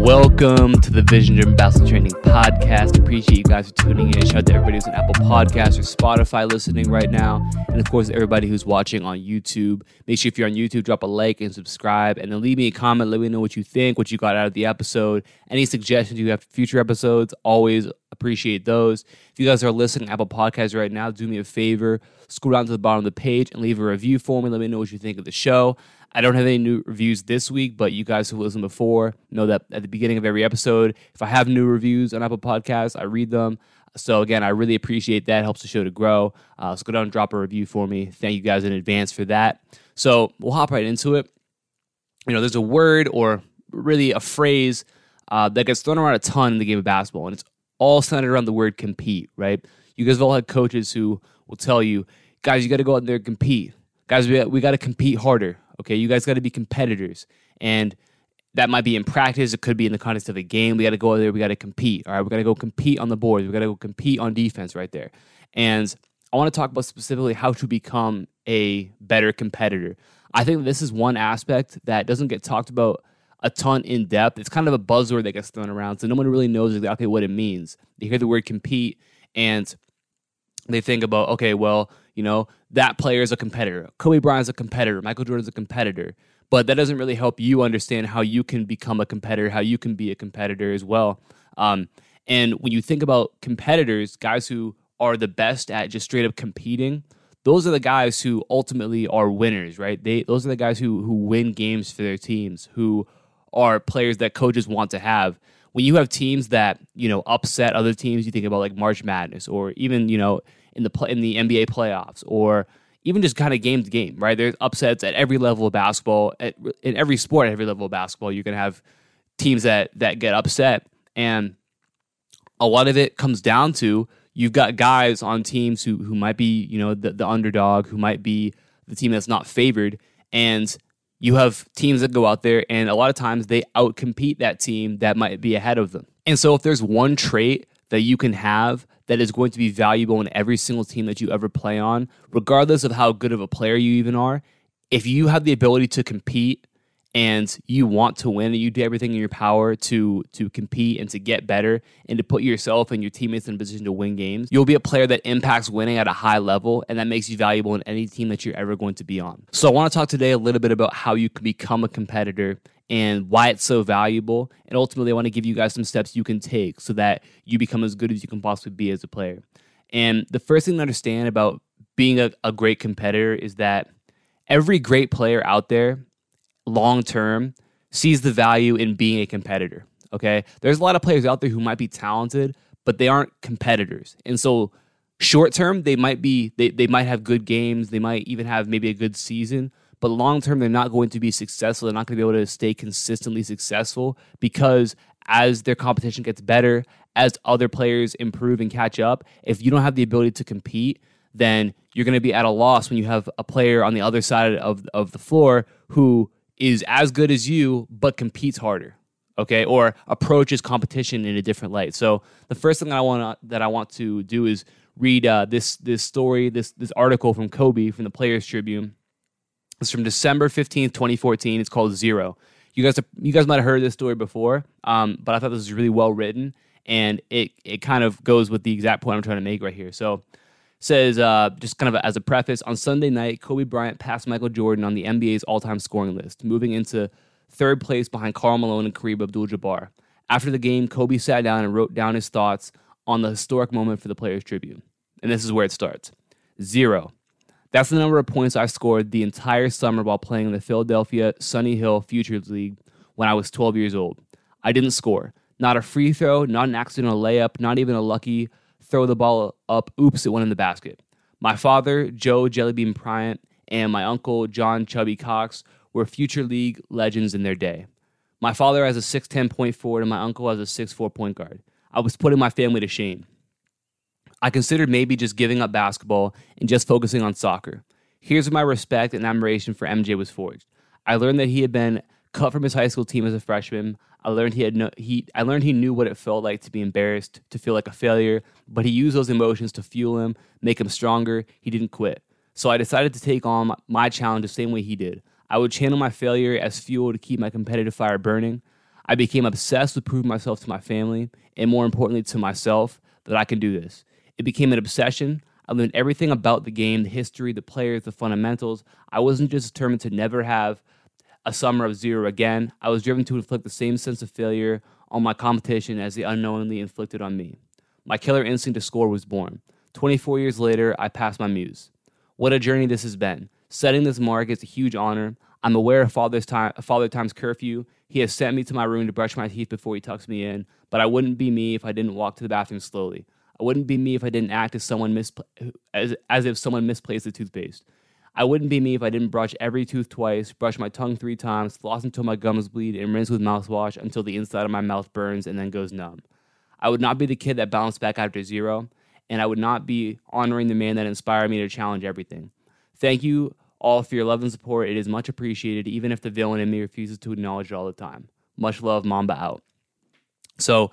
Welcome to the Vision Driven Basketball Training Podcast. Appreciate you guys for tuning in. Shout out to everybody who's on Apple Podcasts or Spotify listening right now. And of course, everybody who's watching on YouTube. Make sure if you're on YouTube, drop a like and subscribe. And then leave me a comment. Let me know what you think, what you got out of the episode. Any suggestions you have for future episodes, always appreciate those. If you guys are listening Apple Podcasts right now, do me a favor. Scroll down to the bottom of the page and leave a review for me. Let me know what you think of the show. I don't have any new reviews this week, but you guys who listened before know that at the beginning of every episode, if I have new reviews on Apple Podcasts, I read them. So again, I really appreciate that. It helps the show to grow. Uh, so go down and drop a review for me. Thank you guys in advance for that. So we'll hop right into it. You know, there's a word or really a phrase uh, that gets thrown around a ton in the game of basketball, and it's all centered around the word compete, right? You guys have all had coaches who will tell you, guys, you got to go out there and compete. Guys, we, we got to compete harder. Okay, you guys got to be competitors, and that might be in practice. It could be in the context of a game. We got to go there. We got to compete. All right, we got to go compete on the boards. We got to go compete on defense right there. And I want to talk about specifically how to become a better competitor. I think this is one aspect that doesn't get talked about a ton in depth. It's kind of a buzzword that gets thrown around, so no one really knows exactly what it means. They hear the word compete and they think about, okay, well, you know, that player is a competitor. Kobe Bryant is a competitor. Michael Jordan is a competitor. But that doesn't really help you understand how you can become a competitor, how you can be a competitor as well. Um, and when you think about competitors, guys who are the best at just straight up competing, those are the guys who ultimately are winners, right? They those are the guys who who win games for their teams, who are players that coaches want to have. When you have teams that you know upset other teams, you think about like March Madness, or even you know in the in the NBA playoffs or even just kind of game to game, right? There's upsets at every level of basketball, at, in every sport, at every level of basketball. You can have teams that that get upset, and a lot of it comes down to you've got guys on teams who who might be you know the, the underdog, who might be the team that's not favored, and you have teams that go out there and a lot of times they outcompete that team that might be ahead of them. And so if there's one trait that you can have that is going to be valuable in every single team that you ever play on, regardless of how good of a player you even are. If you have the ability to compete and you want to win and you do everything in your power to to compete and to get better and to put yourself and your teammates in a position to win games, you'll be a player that impacts winning at a high level and that makes you valuable in any team that you're ever going to be on. So I want to talk today a little bit about how you can become a competitor and why it's so valuable. And ultimately, I want to give you guys some steps you can take so that you become as good as you can possibly be as a player. And the first thing to understand about being a, a great competitor is that every great player out there, long term, sees the value in being a competitor. Okay. There's a lot of players out there who might be talented, but they aren't competitors. And so, short term, they might be, they, they might have good games, they might even have maybe a good season, but long term, they're not going to be successful. They're not going to be able to stay consistently successful because as their competition gets better, as other players improve and catch up, if you don't have the ability to compete, then you're going to be at a loss when you have a player on the other side of, of the floor who is as good as you but competes harder okay? Or approaches competition in a different light. So the first thing that i want that i want to do is read uh, this this story this this article from kobe from the players tribune it's from December 15th, 2014. It's called Zero. You guys, are, you guys might have heard this story before, um, but I thought this was really well written, and it it kind of goes with the exact point I'm trying to make right here. So, says uh, just kind of as a preface, on Sunday night, Kobe Bryant passed Michael Jordan on the NBA's all-time scoring list, moving into third place behind Karl Malone and Kareem Abdul-Jabbar. After the game, Kobe sat down and wrote down his thoughts on the historic moment for the Players Tribune, and this is where it starts: zero. That's the number of points I scored the entire summer while playing in the Philadelphia Sonny Hill Futures League when I was 12 years old. I didn't score. Not a free throw, not an accidental layup, not even a lucky throw the ball up, oops, it went in the basket. My father, Joe Jellybean Bryant, and my uncle, John Chubby Cox, were future league legends in their day. My father as a 6'10 point forward and my uncle as a 6'4 point guard. I was putting my family to shame. I considered maybe just giving up basketball and just focusing on soccer. Here's where my respect and admiration for MJ was forged. I learned that he had been cut from his high school team as a freshman. I learned he had no, he I learned he knew what it felt like to be embarrassed, to feel like a failure, but he used those emotions to fuel him, make him stronger. He didn't quit. So I decided to take on my challenge the same way he did. I would channel my failure as fuel to keep my competitive fire burning. I became obsessed with proving myself to my family and more importantly to myself that I can do this. It became an obsession. I learned everything about the game, the history, the players, the fundamentals. I wasn't just determined to never have a summer of zero again. I was driven to inflict the same sense of failure on my competition as the unknowingly inflicted on me. My killer instinct to score was born. 24 years later, I passed my muse. What a journey this has been. Setting this mark is a huge honor. I'm aware of Father's time, Father Time's curfew. He has sent me to my room to brush my teeth before he tucks me in, but I wouldn't be me if I didn't walk to the bathroom slowly. I wouldn't be me if I didn't act as someone mispla- as, as if someone misplaced the toothpaste. I wouldn't be me if I didn't brush every tooth twice, brush my tongue three times, floss until my gums bleed, and rinse with mouthwash until the inside of my mouth burns and then goes numb. I would not be the kid that bounced back after zero, and I would not be honoring the man that inspired me to challenge everything. Thank you all for your love and support. It is much appreciated, even if the villain in me refuses to acknowledge it all the time. Much love, Mamba out. So,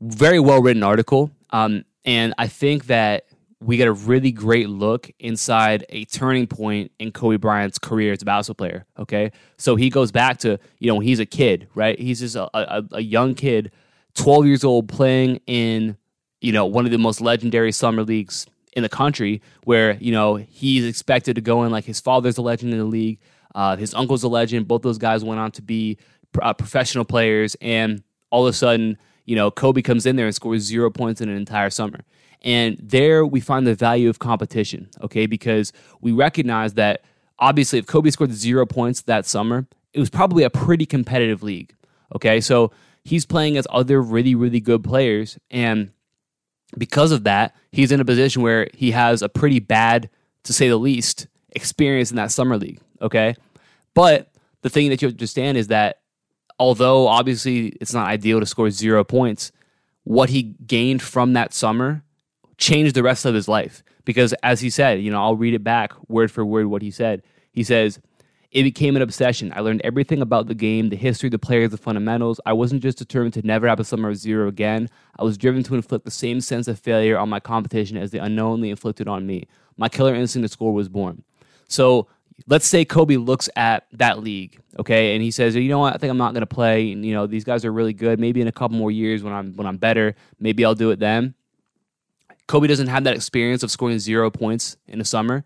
very well written article. Um, and I think that we get a really great look inside a turning point in Kobe Bryant's career as a basketball player. Okay. So he goes back to, you know, when he's a kid, right? He's just a, a, a young kid, 12 years old, playing in, you know, one of the most legendary summer leagues in the country where, you know, he's expected to go in like his father's a legend in the league, uh, his uncle's a legend. Both those guys went on to be uh, professional players. And all of a sudden, you know, Kobe comes in there and scores zero points in an entire summer. And there we find the value of competition, okay? Because we recognize that obviously if Kobe scored zero points that summer, it was probably a pretty competitive league, okay? So he's playing as other really, really good players. And because of that, he's in a position where he has a pretty bad, to say the least, experience in that summer league, okay? But the thing that you understand is that although obviously it's not ideal to score zero points, what he gained from that summer changed the rest of his life. Because as he said, you know, I'll read it back word for word what he said. He says, It became an obsession. I learned everything about the game, the history, the players, the fundamentals. I wasn't just determined to never have a summer of zero again. I was driven to inflict the same sense of failure on my competition as they unknowingly inflicted on me. My killer instinct to score was born. So let's say Kobe looks at that league, okay, and he says, you know what, I think I'm not going to play. And, you know, these guys are really good. Maybe in a couple more years when I'm when I'm better, maybe I'll do it then. Kobe doesn't have that experience of scoring zero points in a summer.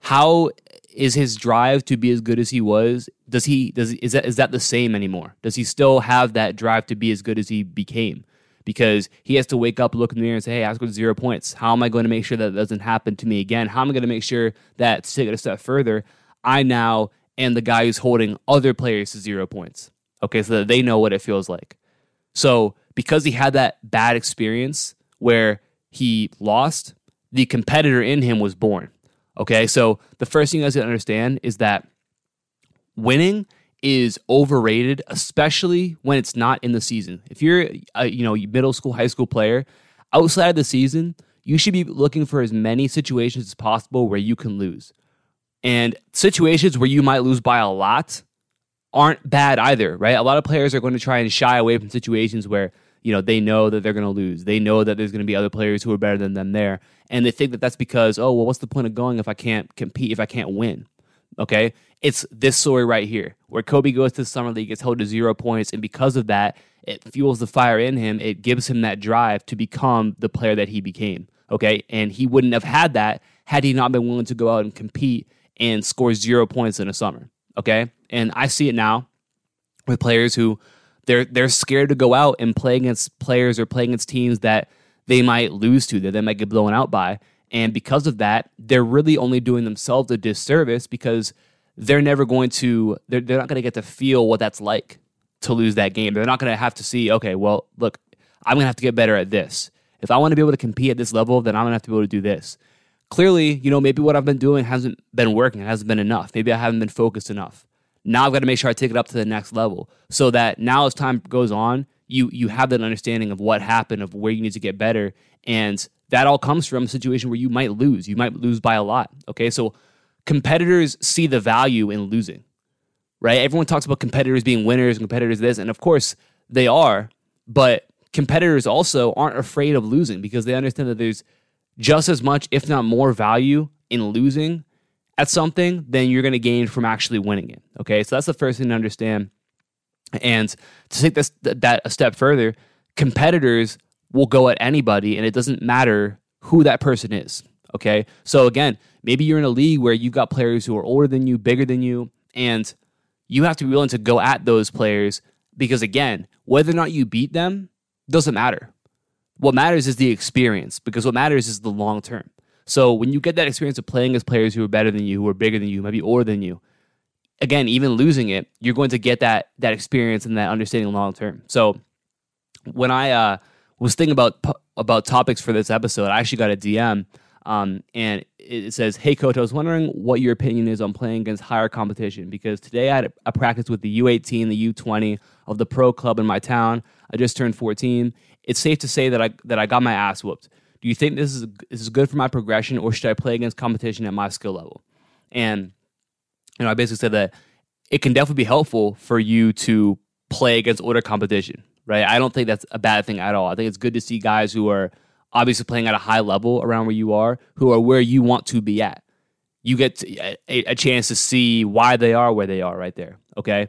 How is his drive to be as good as he was? Does he does is that is that the same anymore? Does he still have that drive to be as good as he became? Because he has to wake up, look in the mirror, and say, "Hey, I scored zero points. How am I going to make sure that doesn't happen to me again? How am I going to make sure that to take it a step further, I now am the guy who's holding other players to zero points? Okay, so that they know what it feels like. So because he had that bad experience where he lost, the competitor in him was born. Okay, so the first thing you guys to understand is that winning is overrated, especially when it's not in the season. If you're a you know middle school, high school player, outside of the season, you should be looking for as many situations as possible where you can lose. And situations where you might lose by a lot aren't bad either, right? A lot of players are going to try and shy away from situations where you know they know that they're going to lose they know that there's going to be other players who are better than them there and they think that that's because oh well what's the point of going if i can't compete if i can't win okay? It's this story right here where kobe goes to the summer league gets held to zero points and because of that it fuels the fire in him. It gives him that drive to become the player that he became okay? And he wouldn't have had that had he not been willing to go out and compete and score zero points in a summer okay? And i see it now with players who they're they're scared to go out and play against players or play against teams that they might lose to, that they might get blown out by. And because of that, they're really only doing themselves a disservice because they're never going to they're, they're not going to get to feel what that's like to lose that game. They're not going to have to see, okay, well, look, I'm going to have to get better at this. If I want to be able to compete at this level, then I'm going to have to be able to do this. Clearly, you know, maybe what I've been doing hasn't been working, it hasn't been enough. Maybe I haven't been focused enough. Now I've got to make sure I take it up to the next level so that now as time goes on, you you have that understanding of what happened, of where you need to get better. And that all comes from a situation where you might lose. You might lose by a lot. Okay. So competitors see the value in losing. Right? Everyone talks about competitors being winners and competitors this, and of course they are, but competitors also aren't afraid of losing because they understand that there's just as much, if not more, value in losing at something than you're going to gain from actually winning it. Okay, so that's the first thing to understand. And to take this that a step further, competitors will go at anybody, and it doesn't matter who that person is. Okay, so again, maybe you're in a league where you've got players who are older than you, bigger than you, and you have to be willing to go at those players because again, whether or not you beat them doesn't matter. What matters is the experience because what matters is the long term. So when you get that experience of playing as players who are better than you, who are bigger than you, maybe older than you, again, even losing it, you're going to get that that experience and that understanding long term. So when I uh, was thinking about about topics for this episode, I actually got a DM um, and it says, "Hey coach, I was wondering what your opinion is on playing against higher competition because today I had a, practice with the U18, the U20 of the pro club in my town. I just turned 14. It's safe to say that I that I got my ass whooped. Do you think this is this is good for my progression, or should I play against competition at my skill level?" And you know, I basically said that it can definitely be helpful for you to play against older competition, right? I don't think that's a bad thing at all. I think it's good to see guys who are obviously playing at a high level around where you are, who are where you want to be at. You get a, a chance to see why they are where they are right there. Okay.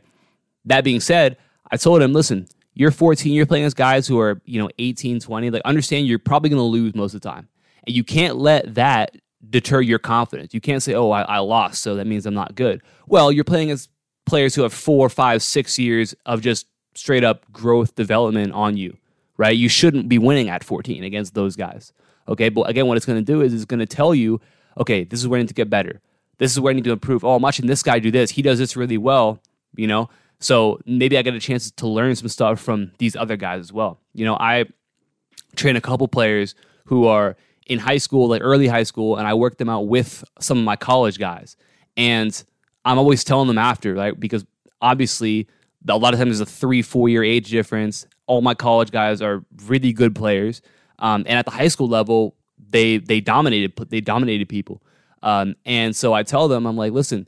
That being said, I told him, listen, you're 14, you're playing as guys who are, you know, 18, 20. Like, understand you're probably going to lose most of the time. And you can't let that deter your confidence. You can't say, oh, I, I lost, so that means I'm not good. Well, you're playing as players who have four, five, six years of just straight up growth development on you right? You shouldn't be winning at 14 against those guys. Okay, but again, what it's going to do is it's going to tell you, okay, this is where I need to get better. This is where I need to improve. Oh, I'm watching this guy do this. He does this really well, you know? So maybe I get a chance to learn some stuff from these other guys as well. You know, I train a couple players who are in high school, like early high school, and I work them out with some of my college guys. And I'm always telling them after, right? Because obviously, a lot of times there's a three, four year age difference all my college guys are really good players. Um, and at the high school level, they they dominated they dominated people. Um, and so I tell them, I'm like, listen,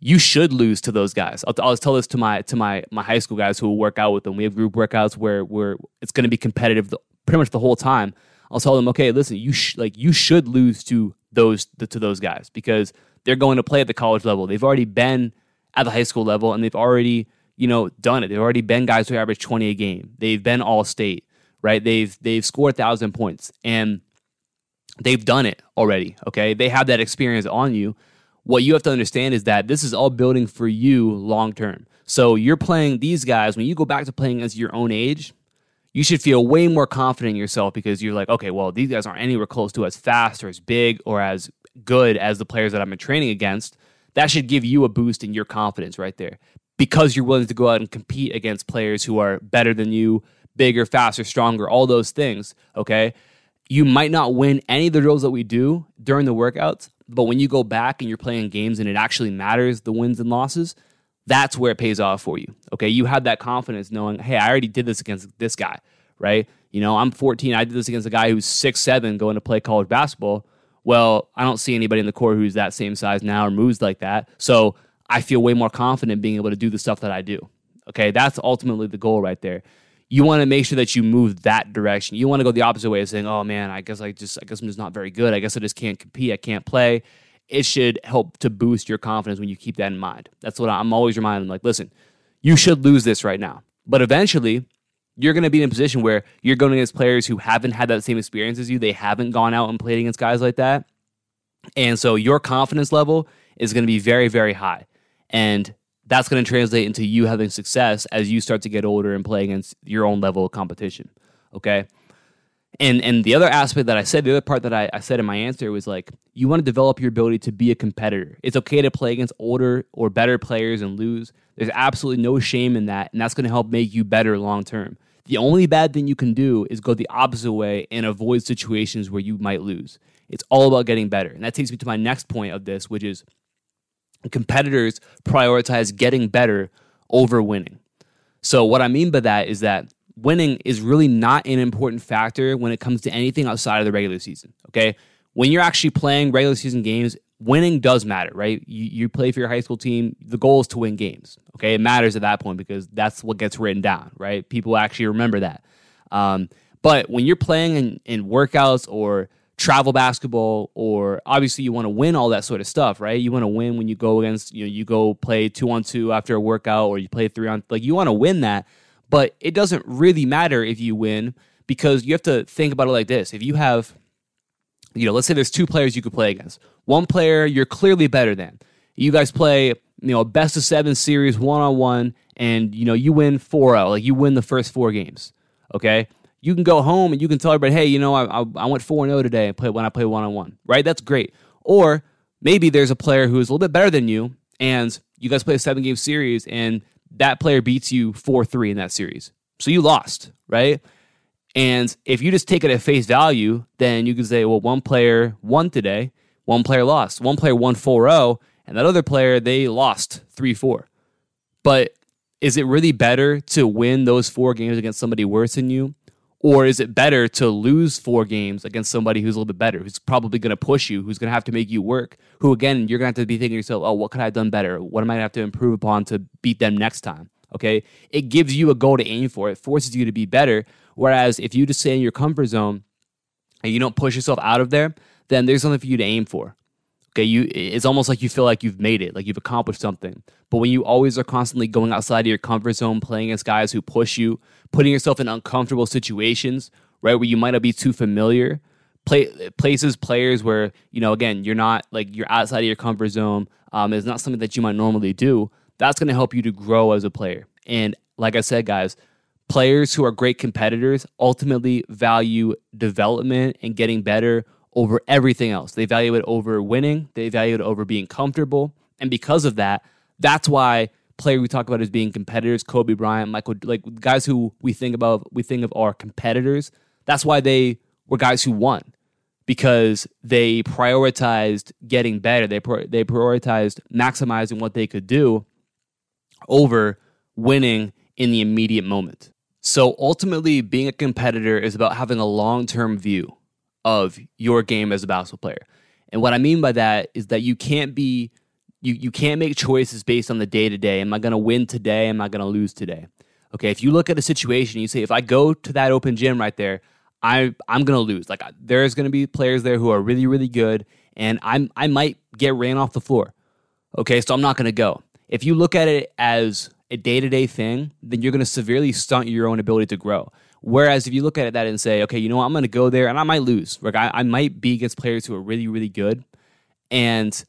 you should lose to those guys. I'll, I'll tell this to my to my my high school guys who will work out with them. We have group workouts where where it's going to be competitive the, pretty much the whole time. I'll tell them, okay, listen, you sh- like you should lose to those to those guys because they're going to play at the college level. They've already been at the high school level and they've already you know, done it. They've already been guys who average 20 a game. They've been all state, right? They've they've scored thousand points and they've done it already. Okay. They have that experience on you. What you have to understand is that this is all building for you long term. So you're playing these guys, when you go back to playing as your own age, you should feel way more confident in yourself because you're like, okay, well, these guys aren't anywhere close to as fast or as big or as good as the players that I've been training against. That should give you a boost in your confidence right there because you're willing to go out and compete against players who are better than you, bigger, faster, stronger, all those things, okay? You might not win any of the drills that we do during the workouts, but when you go back and you're playing games and it actually matters the wins and losses, that's where it pays off for you. Okay, you have that confidence knowing, hey, I already did this against this guy, right? You know, I'm 14, I did this against a guy who's six seven going to play college basketball. Well, I don't see anybody in the court who's that same size now or moves like that. So I feel way more confident being able to do the stuff that I do. Okay, that's ultimately the goal right there. You want to make sure that you move that direction. You want to go the opposite way of saying, "Oh man, I guess I just I guess I'm just not very good. I guess I just can't compete. I can't play." It should help to boost your confidence when you keep that in mind. That's what I'm always reminding them like, "Listen, you should lose this right now." But eventually, you're going to be in a position where you're going against players who haven't had that same experience as you. They haven't gone out and played against guys like that. And so your confidence level is going to be very, very high. And that's going to translate into you having success as you start to get older and play against your own level of competition. Okay. And and the other aspect that I said, the other part that I, I said in my answer was like, you want to develop your ability to be a competitor. It's okay to play against older or better players and lose. There's absolutely no shame in that, and that's going to help make you better long term. The only bad thing you can do is go the opposite way and avoid situations where you might lose. It's all about getting better. And that takes me to my next point of this, which is competitors prioritize getting better over winning. So, what I mean by that is that winning is really not an important factor when it comes to anything outside of the regular season. Okay. When you're actually playing regular season games, winning does matter, right? You, you play for your high school team, the goal is to win games. Okay. It matters at that point because that's what gets written down, right? People actually remember that. Um, but when you're playing in, in workouts or travel basketball or obviously you want to win all that sort of stuff, right? You want to win when you go against, you know, you go play two on two after a workout or you play three on like you want to win that, but it doesn't really matter if you win because you have to think about it like this. If you have you know, let's say there's two players you could play against. One player you're clearly better than. You guys play, you know, best of 7 series one on one and you know, you win 4-0, like you win the first 4 games. Okay? You can go home and you can tell everybody, hey, you know, I, I, I went 4 0 today and when I play one on one, right? That's great. Or maybe there's a player who is a little bit better than you and you guys play a seven game series and that player beats you 4 3 in that series. So you lost, right? And if you just take it at face value, then you can say, well, one player won today, one player lost. One player won 4 0, and that other player, they lost 3 4. But is it really better to win those four games against somebody worse than you or is it better to lose four games against somebody who's a little bit better, who's probably going to push you, who's going to have to make you work, who again, you're going to have to be thinking to yourself, oh, what could I have done better? What am I going to have to improve upon to beat them next time? Okay. It gives you a goal to aim for, it forces you to be better. Whereas if you just stay in your comfort zone and you don't push yourself out of there, then there's something for you to aim for. Okay, you it's almost like you feel like you've made it, like you've accomplished something. But when you always are constantly going outside of your comfort zone, playing as guys who push you, putting yourself in uncomfortable situations, right, where you might not be too familiar, play places, players where you know, again, you're not like you're outside of your comfort zone. Um, it's not something that you might normally do. That's going to help you to grow as a player. And like I said, guys, players who are great competitors ultimately value development and getting better over everything else. They value it over winning, they value it over being comfortable. And because of that, that's why player we talk about as being competitors, Kobe Bryant, Michael, like guys who we think about, we think of are competitors. That's why they were guys who won because they prioritized getting better. They they prioritized maximizing what they could do over winning in the immediate moment. So ultimately, being a competitor is about having a long term view of your game as a basketball player. And what I mean by that is that you can't be you you can't make choices based on the day to day. Am I going to win today? Am I going to lose today? Okay, if you look at a situation, you say if I go to that open gym right there, I I'm going to lose. Like there's going to be players there who are really really good and I'm I might get ran off the floor. Okay, so I'm not going to go. If you look at it as a day to day thing, then you're going to severely stunt your own ability to grow. Whereas if you look at it that and say, okay, you know what, I'm going to go there and I might lose. Like I, I might be against players who are really, really good, and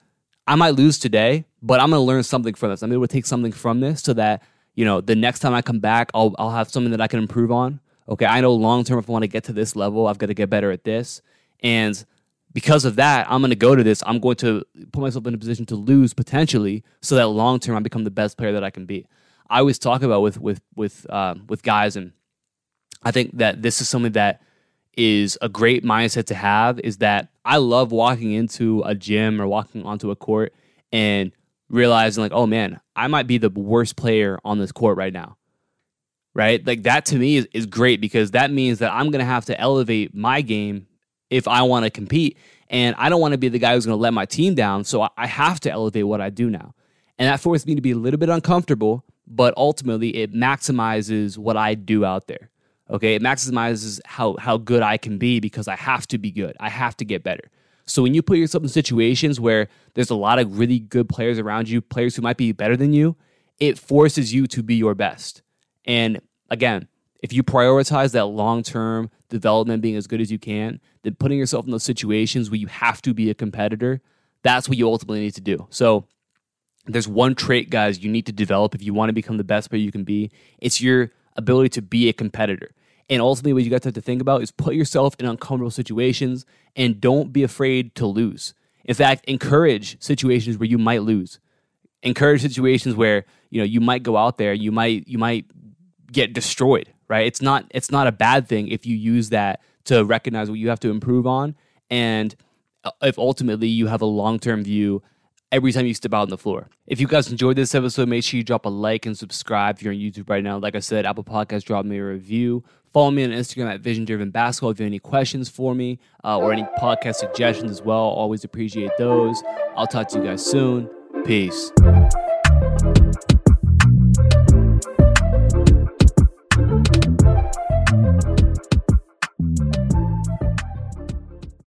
I might lose today, but I'm going to learn something from this. I'm able to take something from this so that you know the next time I come back, I'll I'll have something that I can improve on. Okay, I know long term if I want to get to this level, I've got to get better at this, and because of that, I'm going to go to this. I'm going to put myself in a position to lose potentially, so that long term I become the best player that I can be. I always talk about with with with uh, with guys and I think that this is something that is a great mindset to have is that I love walking into a gym or walking onto a court and realizing like, oh man, I might be the worst player on this court right now. Right? Like that to me is, is great because that means that I'm gonna have to elevate my game if I want to compete. And I don't want to be the guy who's gonna let my team down. So I have to elevate what I do now. And that forces me to be a little bit uncomfortable, but ultimately it maximizes what I do out there. Okay, it maximizes how how good I can be because I have to be good. I have to get better. So when you put yourself in situations where there's a lot of really good players around you, players who might be better than you, it forces you to be your best. And again, if you prioritize that long-term development being as good as you can, then putting yourself in those situations where you have to be a competitor, that's what you ultimately need to do. So there's one trait, guys, you need to develop if you want to become the best player you can be. It's your ability to be a competitor. And ultimately, what you guys have to think about is put yourself in uncomfortable situations and don't be afraid to lose. In fact, encourage situations where you might lose. Encourage situations where you know you might go out there, you might you might get destroyed. Right? It's not it's not a bad thing if you use that to recognize what you have to improve on, and uh, if ultimately you have a long term view every time you step out on the floor. If you guys enjoyed this episode, make sure you drop a like and subscribe if you're on YouTube right now. Like I said, Apple Podcasts, drop me a review. Follow me on Instagram at Vision Driven Basketball if you have any questions for me uh, or any podcast suggestions as well. Always appreciate those. I'll talk to you guys soon. Peace.